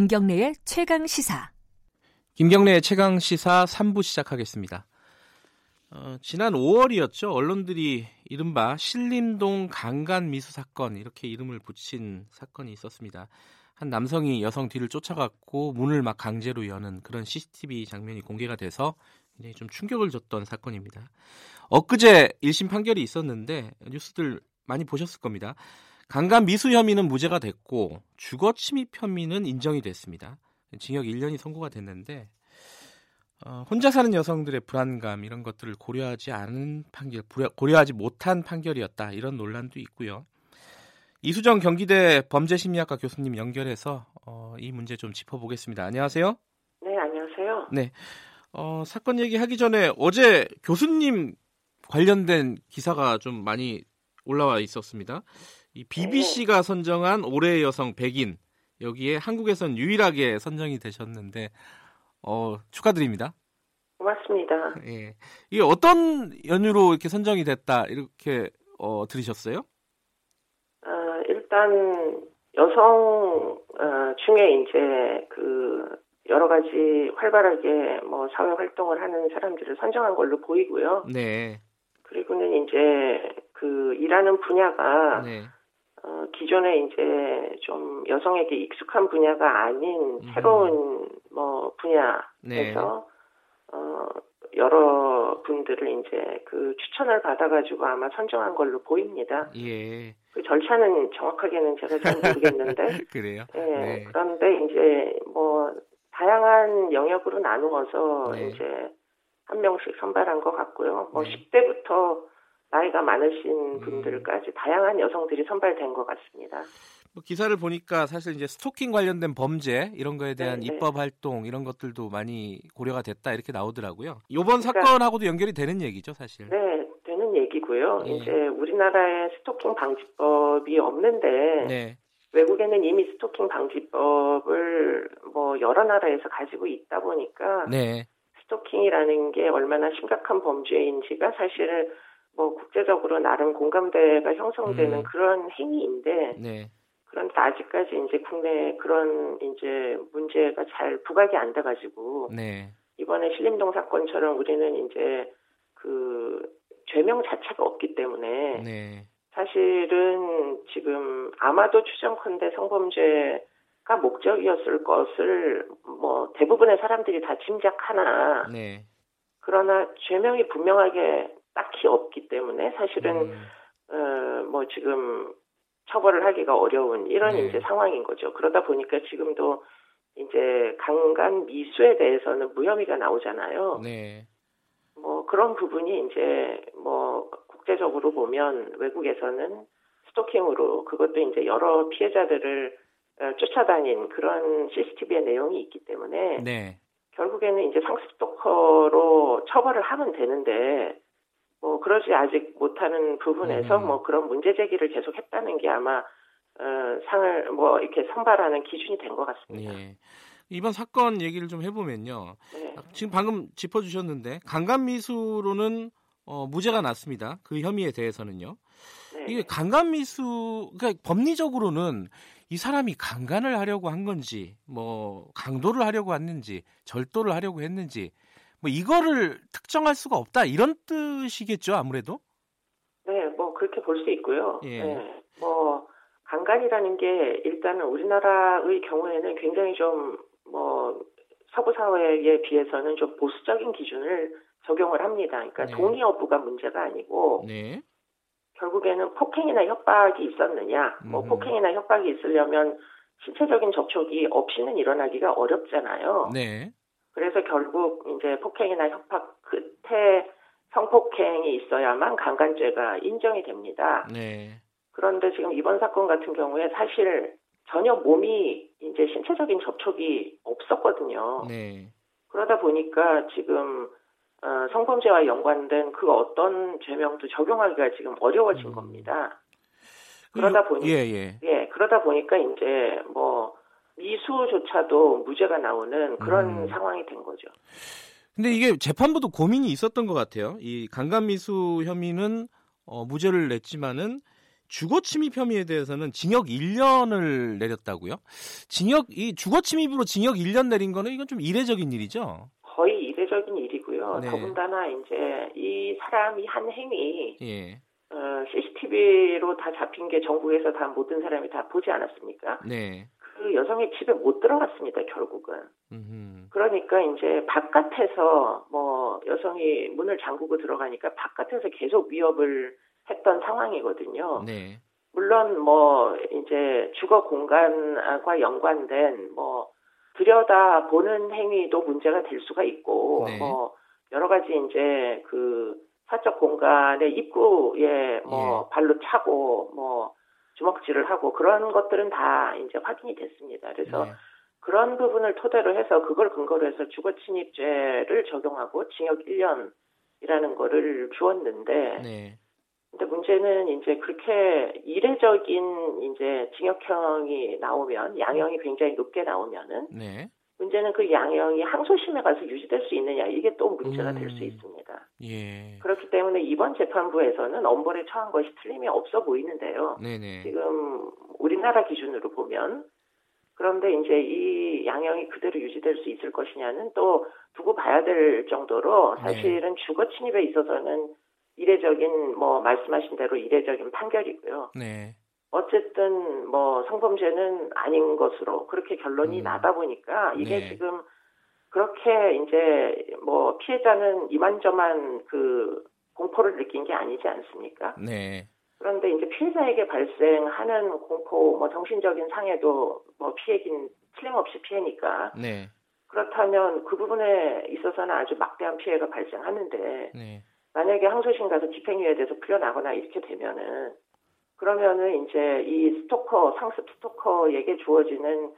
김경래의 최강 시사. 김경래의 최강 시사 3부 시작하겠습니다. 어, 지난 5월이었죠. 언론들이 이른바 신림동 강간 미수 사건 이렇게 이름을 붙인 사건이 있었습니다. 한 남성이 여성 뒤를 쫓아갔고 문을 막 강제로 여는 그런 CCTV 장면이 공개가 돼서 굉장히 좀 충격을 줬던 사건입니다. 엊그제 1심 판결이 있었는데 뉴스들 많이 보셨을 겁니다. 강간 미수 혐의는 무죄가 됐고 주거 침입 혐의는 인정이 됐습니다. 징역 1년이 선고가 됐는데 어, 혼자 사는 여성들의 불안감 이런 것들을 고려하지 않은 판결, 고려하지 못한 판결이었다 이런 논란도 있고요. 이수정 경기대 범죄심리학과 교수님 연결해서 어, 이 문제 좀 짚어보겠습니다. 안녕하세요. 네, 안녕하세요. 네, 어, 사건 얘기하기 전에 어제 교수님 관련된 기사가 좀 많이 올라와 있었습니다. 이 BBC가 선정한 올해의 여성 100인 여기에 한국에선 유일하게 선정이 되셨는데 어, 축하드립니다. 고맙습니다. 예. 이게 어떤 연유로 이렇게 선정이 됐다 이렇게 어, 들으셨어요? 어, 일단 여성 어, 중에 이제 그 여러 가지 활발하게 뭐 사회 활동을 하는 사람들을 선정한 걸로 보이고요. 네. 그리고는 이제 그 일하는 분야가 네. 어, 기존에 이제 좀 여성에게 익숙한 분야가 아닌 새로운 뭐 분야에서 네. 어, 여러 분들을 이제 그 추천을 받아가지고 아마 선정한 걸로 보입니다. 예. 그 절차는 정확하게는 제가 잘 모르겠는데, 그래요. 예, 네. 그런데 이제 뭐 다양한 영역으로 나누어서 네. 이제 한 명씩 선발한 것 같고요. 뭐 네. 10대부터 나이가 많으신 음. 분들까지 다양한 여성들이 선발된 것 같습니다. 뭐 기사를 보니까 사실 이제 스토킹 관련된 범죄 이런 거에 대한 네, 네. 입법 활동 이런 것들도 많이 고려가 됐다 이렇게 나오더라고요. 이번 그러니까- 사건하고도 연결이 되는 얘기죠, 사실. 네, 되는 얘기고요. 예. 이제 우리나라에 스토킹 방지법이 없는데 네. 외국에는 이미 스토킹 방지법을 뭐 여러 나라에서 가지고 있다 보니까 네. 스토킹이라는 게 얼마나 심각한 범죄인지가 사실 뭐 국제적으로 나름 공감대가 형성되는 음. 그런 행위인데 네. 그런데 아직까지 이제 국내에 그런 이제 문제가 잘 부각이 안 돼가지고 네. 이번에 신림동 사건처럼 우리는 이제 그 죄명 자체가 없기 때문에 네. 사실은 지금 아마도 추정컨대 성범죄가 목적이었을 것을 뭐 대부분의 사람들이 다 짐작하나 네. 그러나 죄명이 분명하게 딱히 없기 때문에 사실은 음, 어, 뭐 지금 처벌을 하기가 어려운 이런 네. 이제 상황인 거죠. 그러다 보니까 지금도 이제 강간 미수에 대해서는 무혐의가 나오잖아요. 네. 뭐 그런 부분이 이제 뭐 국제적으로 보면 외국에서는 스토킹으로 그것도 이제 여러 피해자들을 어, 쫓아다닌 그런 CCTV의 내용이 있기 때문에 네. 결국에는 이제 상습 스토커로 처벌을 하면 되는데 뭐 그러지 아직 못하는 부분에서 음. 뭐 그런 문제 제기를 계속 했다는 게 아마 어, 상을 뭐 이렇게 선발하는 기준이 된 것 같습니다. 예. 이번 사건 얘기를 좀 해보면요. 네. 지금 방금 짚어주셨는데 강간 미수로는 어, 무죄가 났습니다. 그 혐의에 대해서는요. 네. 이게 강간 미수, 그러니까 법리적으로는 이 사람이 강간을 하려고 한 건지, 뭐 강도를 하려고 했는지, 절도를 하려고 했는지, 뭐 이거를 특정할 수가 없다 이런 뜻이겠죠 아무래도. 네, 뭐 그렇게 볼 수 있고요. 예. 네, 뭐 강간이라는 게 일단은 우리나라의 경우에는 굉장히 좀 뭐 서구 사회에 비해서는 좀 보수적인 기준을 적용을 합니다. 그러니까 네. 동의 여부가 문제가 아니고 네. 결국에는 폭행이나 협박이 있었느냐, 뭐 음. 폭행이나 협박이 있으려면 신체적인 접촉이 없이는 일어나기가 어렵잖아요. 네. 그래서 결국 이제 폭행이나 협박 끝에 성폭행이 있어야만 강간죄가 인정이 됩니다. 네. 그런데 지금 이번 사건 같은 경우에 사실 전혀 몸이 이제 신체적인 접촉이 없었거든요. 네. 그러다 보니까 지금 어, 성범죄와 연관된 그 어떤 죄명도 적용하기가 지금 어려워진 음. 겁니다. 그러다 보니 예, 예. 예, 그러다 보니까 이제 뭐 미수조차도 무죄가 나오는 그런 음. 상황이 된 거죠. 근데 이게 재판부도 고민이 있었던 것 같아요. 이 강간미수 혐의는 어, 무죄를 냈지만은 주거 침입 혐의에 대해서는 징역 1년을 내렸다고요? 징역 이 주거 침입으로 징역 1년 내린 거는 이건 좀 이례적인 일이죠. 거의 이례적인 일이고요. 네. 더군다나 이제 이 사람이 한 행위 예. 어, CCTV로 다 잡힌 게 전국에서 다 모든 사람이 다 보지 않았습니까? 네. 그 여성이 집에 못 들어갔습니다. 결국은. 음흠. 그러니까 이제 바깥에서 뭐 여성이 문을 잠그고 들어가니까 바깥에서 계속 위협을 했던 상황이거든요. 네. 물론 뭐 이제 주거 공간과 연관된 뭐 들여다 보는 행위도 문제가 될 수가 있고 네. 뭐 여러 가지 이제 그 사적 공간의 입구에 뭐 예. 발로 차고 뭐 주먹질을 하고 그런 것들은 다 이제 확인이 됐습니다. 그래서 네. 그런 부분을 토대로 해서 그걸 근거로 해서 주거 침입죄를 적용하고 징역 1년이라는 거를 주었는데 네. 근데 문제는 이제 그렇게 이례적인 이제 징역형이 나오면 양형이 굉장히 높게 나오면은 네. 문제는 그 양형이 항소심에 가서 유지될 수 있느냐 이게 또 문제가 될수 음. 있습니다. 예. 그렇기 때문에 이번 재판부에서는 엄벌에 처한 것이 틀림이 없어 보이는데요. 네네. 지금 우리나라 기준으로 보면 그런데 이제 이 양형이 그대로 유지될 수 있을 것이냐는 또 두고 봐야 될 정도로 네. 사실은 주거 침입에 있어서는 이례적인 뭐 말씀하신 대로 이례적인 판결이고요. 네. 어쨌든 뭐 성범죄는 아닌 것으로 그렇게 결론이 음. 나다 보니까 이게 네. 지금 그렇게 이제 뭐 피해자는 이만저만 그 공포를 느낀 게 아니지 않습니까? 네. 그런데 이제 피해자에게 발생하는 공포, 뭐 정신적인 상해도 뭐 피해긴 틀림없이 피해니까 네. 그렇다면 그 부분에 있어서는 아주 막대한 피해가 발생하는데 네. 만약에 항소심 가서 집행유예에 대해서 풀려나거나 이렇게 되면은 그러면은 이제 이 스토커 상습 스토커에게 주어지는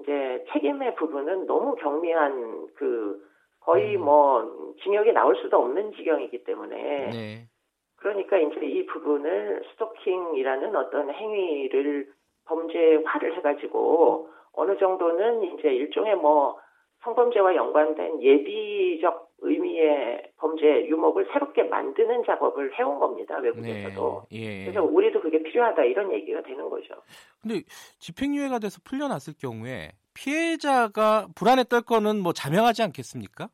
이제 책임의 부분은 너무 경미한 그 거의 음. 뭐 징역에 나올 수도 없는 지경이기 때문에 네. 그러니까 이제 이 부분을 스토킹이라는 어떤 행위를 범죄화를 해가지고 어느 정도는 이제 일종의 뭐 성범죄와 연관된 예비적 의미의 범죄 유목을 새롭게 만드는 작업을 해온 겁니다 네. 외국에서도. 예. 그래서 우리도 그게 필요하다 이런 얘기가 되는 거죠. 근데 집행유예가 돼서 풀려났을 경우에 피해자가 불안에 떨 거는 뭐 자명하지 않겠습니까?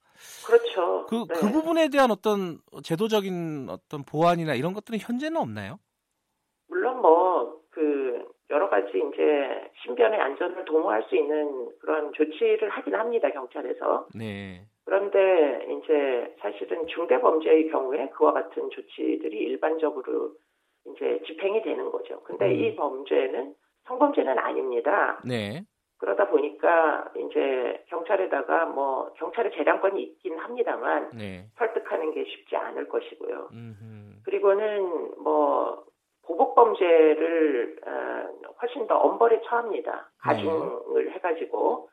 그렇죠. 그, 네. 그 부분에 대한 어떤 제도적인 어떤 보완이나 이런 것들은 현재는 없나요? 물론 뭐 그 여러 가지 이제 신변의 안전을 도모할 수 있는 그런 조치를 하긴 합니다 경찰에서. 네. 그런데 이제 사실은 중대 범죄의 경우에 그와 같은 조치들이 일반적으로 이제 집행이 되는 거죠. 근데 음. 이 범죄는 성범죄는 아닙니다. 네. 그러다 보니까 이제 경찰에다가 뭐 경찰의 재량권이 있긴 합니다만 네. 설득하는 게 쉽지 않을 것이고요. 음흠. 그리고는 뭐 보복 범죄를 어, 훨씬 더 엄벌에 처합니다. 가중을 해가지고.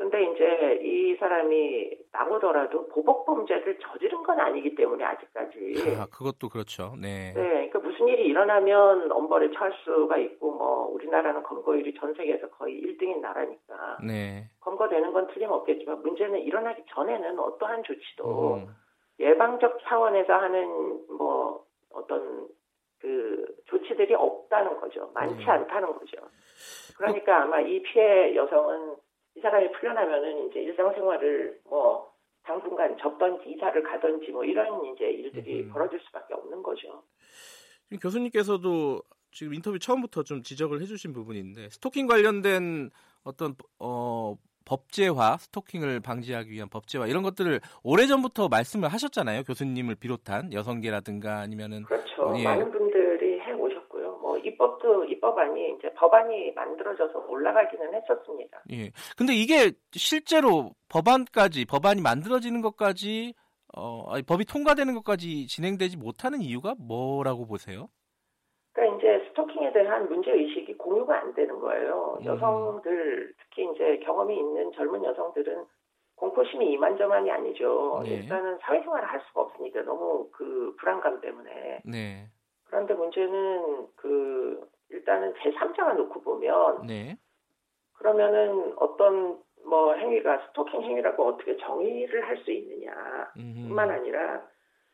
근데 이제 이 사람이 나오더라도 보복 범죄를 저지른 건 아니기 때문에 아직까지. 아, 그것도 그렇죠. 네. 네, 그러니까 무슨 일이 일어나면 엄벌에 처할 수가 있고 뭐 우리나라는 검거율이 전 세계에서 거의 1등인 나라니까 네. 검거되는 건 틀림없겠지만 문제는 일어나기 전에는 어떠한 조치도 음. 예방적 차원에서 하는 뭐 어떤 그 조치들이 없다는 거죠. 많지 음. 않다는 거죠. 그러니까 아마 이 피해 여성은 이 사람이 풀려나면은 이제 일상생활을 뭐 당분간 접던지 이사를 가든지 뭐 이런 이제 일들이 음. 벌어질 수밖에 없는 거죠. 지금 교수님께서도 지금 인터뷰 처음부터 좀 지적을 해주신 부분인데 스토킹 관련된 어떤 어, 법제화, 스토킹을 방지하기 위한 법제화 이런 것들을 오래 전부터 말씀을 하셨잖아요. 교수님을 비롯한 여성계라든가 아니면은 그렇죠. 예. 많은. 뭐 입법도 입법안이 이제 법안이 만들어져서 올라가기는 했었습니다. 예. 근데 이게 실제로 법안까지 법안이 만들어지는 것까지 어, 아니, 법이 통과되는 것까지 진행되지 못하는 이유가 뭐라고 보세요? 그러니까 이제 스토킹에 대한 문제 의식이 공유가 안 되는 거예요. 음. 여성들 특히 이제 경험이 있는 젊은 여성들은 공포심이 이만저만이 아니죠. 네. 일단은 사회생활을 할 수가 없으니까 너무 그 불안감 때문에. 네. 그런데 문제는 그 일단은 제 3자가 놓고 보면 네. 그러면은 어떤 뭐 행위가 스토킹 행위라고 어떻게 정의를 할 수 있느냐. 음흠. 뿐만 아니라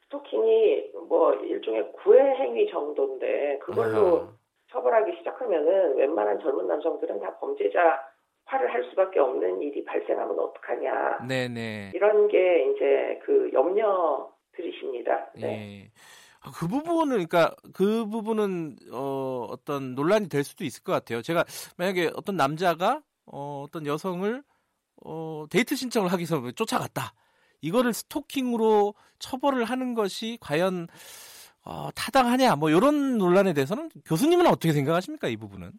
스토킹이 뭐 일종의 구애 행위 정도인데 그걸로 아하. 처벌하기 시작하면은 웬만한 젊은 남성들은 다 범죄자 화를 할 수밖에 없는 일이 발생하면 어떡하냐. 네네. 이런 게 이제 그 염려 들이십니다. 네. 예. 아, 그 부분은 그러니까 그 부분은 어, 어떤 논란이 될 수도 있을 것 같아요. 제가 만약에 어떤 남자가 어, 어떤 여성을 어, 데이트 신청을 하기 위해서 쫓아갔다. 이거를 스토킹으로 처벌을 하는 것이 과연 어, 타당하냐 뭐 이런 논란에 대해서는 교수님은 어떻게 생각하십니까 이 부분은?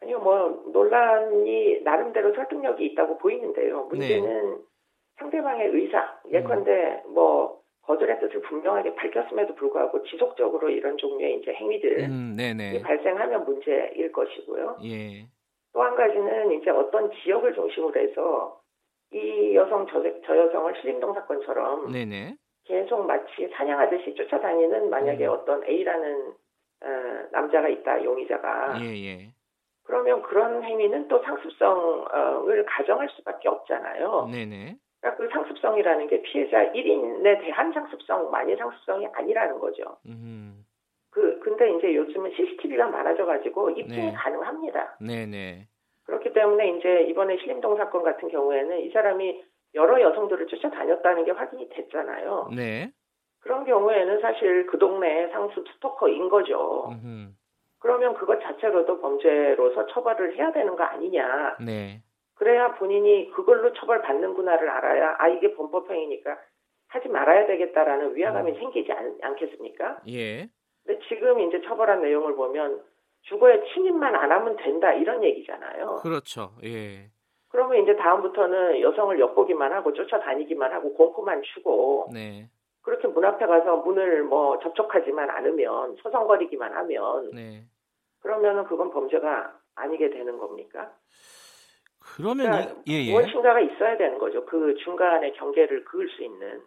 아니요, 뭐 논란이 나름대로 설득력이 있다고 보이는데요. 문제는 네. 상대방의 의사, 예컨대 뭐 거절의 뜻을 분명하게 밝혔음에도 불구하고 지속적으로 이런 종류의 이제 행위들이 음, 네네. 발생하면 문제일 것이고요. 예. 또 한 가지는 이제 어떤 지역을 중심으로 해서 이 여성 저, 저 여성을 신림동 사건처럼 네네. 계속 마치 사냥하듯이 쫓아다니는 만약에 음. 어떤 A라는 어, 남자가 있다 용의자가 예, 예. 그러면 그런 행위는 또 상습성을 가정할 수밖에 없잖아요. 네네. 그 상습성이라는 게 피해자 1인에 대한 상습성만이 상습성이 아니라는 거죠. 음. 그 근데 이제 요즘은 CCTV가 많아져 가지고 입증이 네. 가능합니다. 네 네. 그렇기 때문에 이제 이번에 신림동 사건 같은 경우에는 이 사람이 여러 여성들을 쫓아다녔다는 게 확인이 됐잖아요. 네. 그런 경우에는 사실 그 동네의 상습 스토커인 거죠. 음. 그러면 그것 자체로도 범죄로서 처벌을 해야 되는 거 아니냐. 네. 그래야 본인이 그걸로 처벌받는구나를 알아야 아 이게 범법행위니까 하지 말아야 되겠다라는 위화감이 음. 생기지 않, 않겠습니까? 예. 근데 지금 이제 처벌한 내용을 보면 주거에 침입만 안 하면 된다 이런 얘기잖아요. 그렇죠. 예. 그러면 이제 다음부터는 여성을 엿보기만 하고 쫓아다니기만 하고 공포만 주고 네. 그렇게 문 앞에 가서 문을 뭐 접촉하지만 않으면 서성거리기만 하면 네. 그러면은 그건 범죄가 아니게 되는 겁니까? 그러면 그러니까 이, 예, 예. 무엇인가가 있어야 되는 거죠. 그 중간에 경계를 그을 수 있는.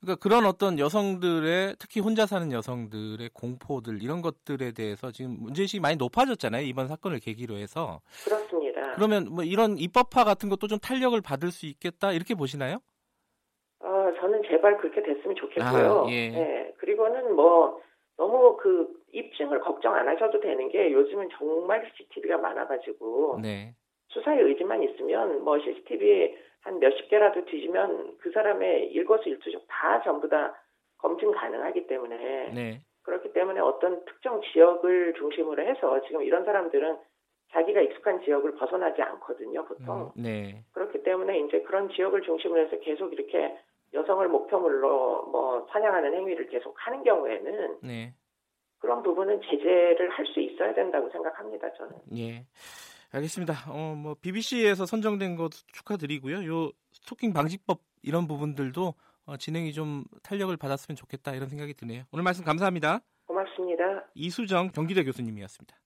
그러니까 그런 어떤 여성들의 특히 혼자 사는 여성들의 공포들 이런 것들에 대해서 지금 문제의식이 많이 높아졌잖아요. 이번 사건을 계기로 해서. 그렇습니다. 그러면 뭐 이런 입법화 같은 것도 좀 탄력을 받을 수 있겠다 이렇게 보시나요? 어, 저는 제발 그렇게 됐으면 좋겠고요. 아, 예. 네, 그리고는 뭐 너무 그 입증을 걱정 안 하셔도 되는 게 요즘은 정말 CCTV가 많아가지고 네. 수사의 의지만 있으면 뭐 CCTV 한 몇십 개라도 뒤지면 그 사람의 일거수일투족 다 전부 다 검증 가능하기 때문에 네. 그렇기 때문에 어떤 특정 지역을 중심으로 해서 지금 이런 사람들은 자기가 익숙한 지역을 벗어나지 않거든요, 보통. 음, 네. 그렇기 때문에 이제 그런 지역을 중심으로 해서 계속 이렇게 여성을 목표물로 뭐 사냥하는 행위를 계속 하는 경우에는 네. 그런 부분은 제재를 할 수 있어야 된다고 생각합니다, 저는. 예. 알겠습니다. 어, 뭐 BBC에서 선정된 것 축하드리고요. 요 스토킹 방지법 이런 부분들도 어, 진행이 좀 탄력을 받았으면 좋겠다 이런 생각이 드네요. 오늘 말씀 감사합니다. 고맙습니다. 이수정 경기대 교수님이었습니다.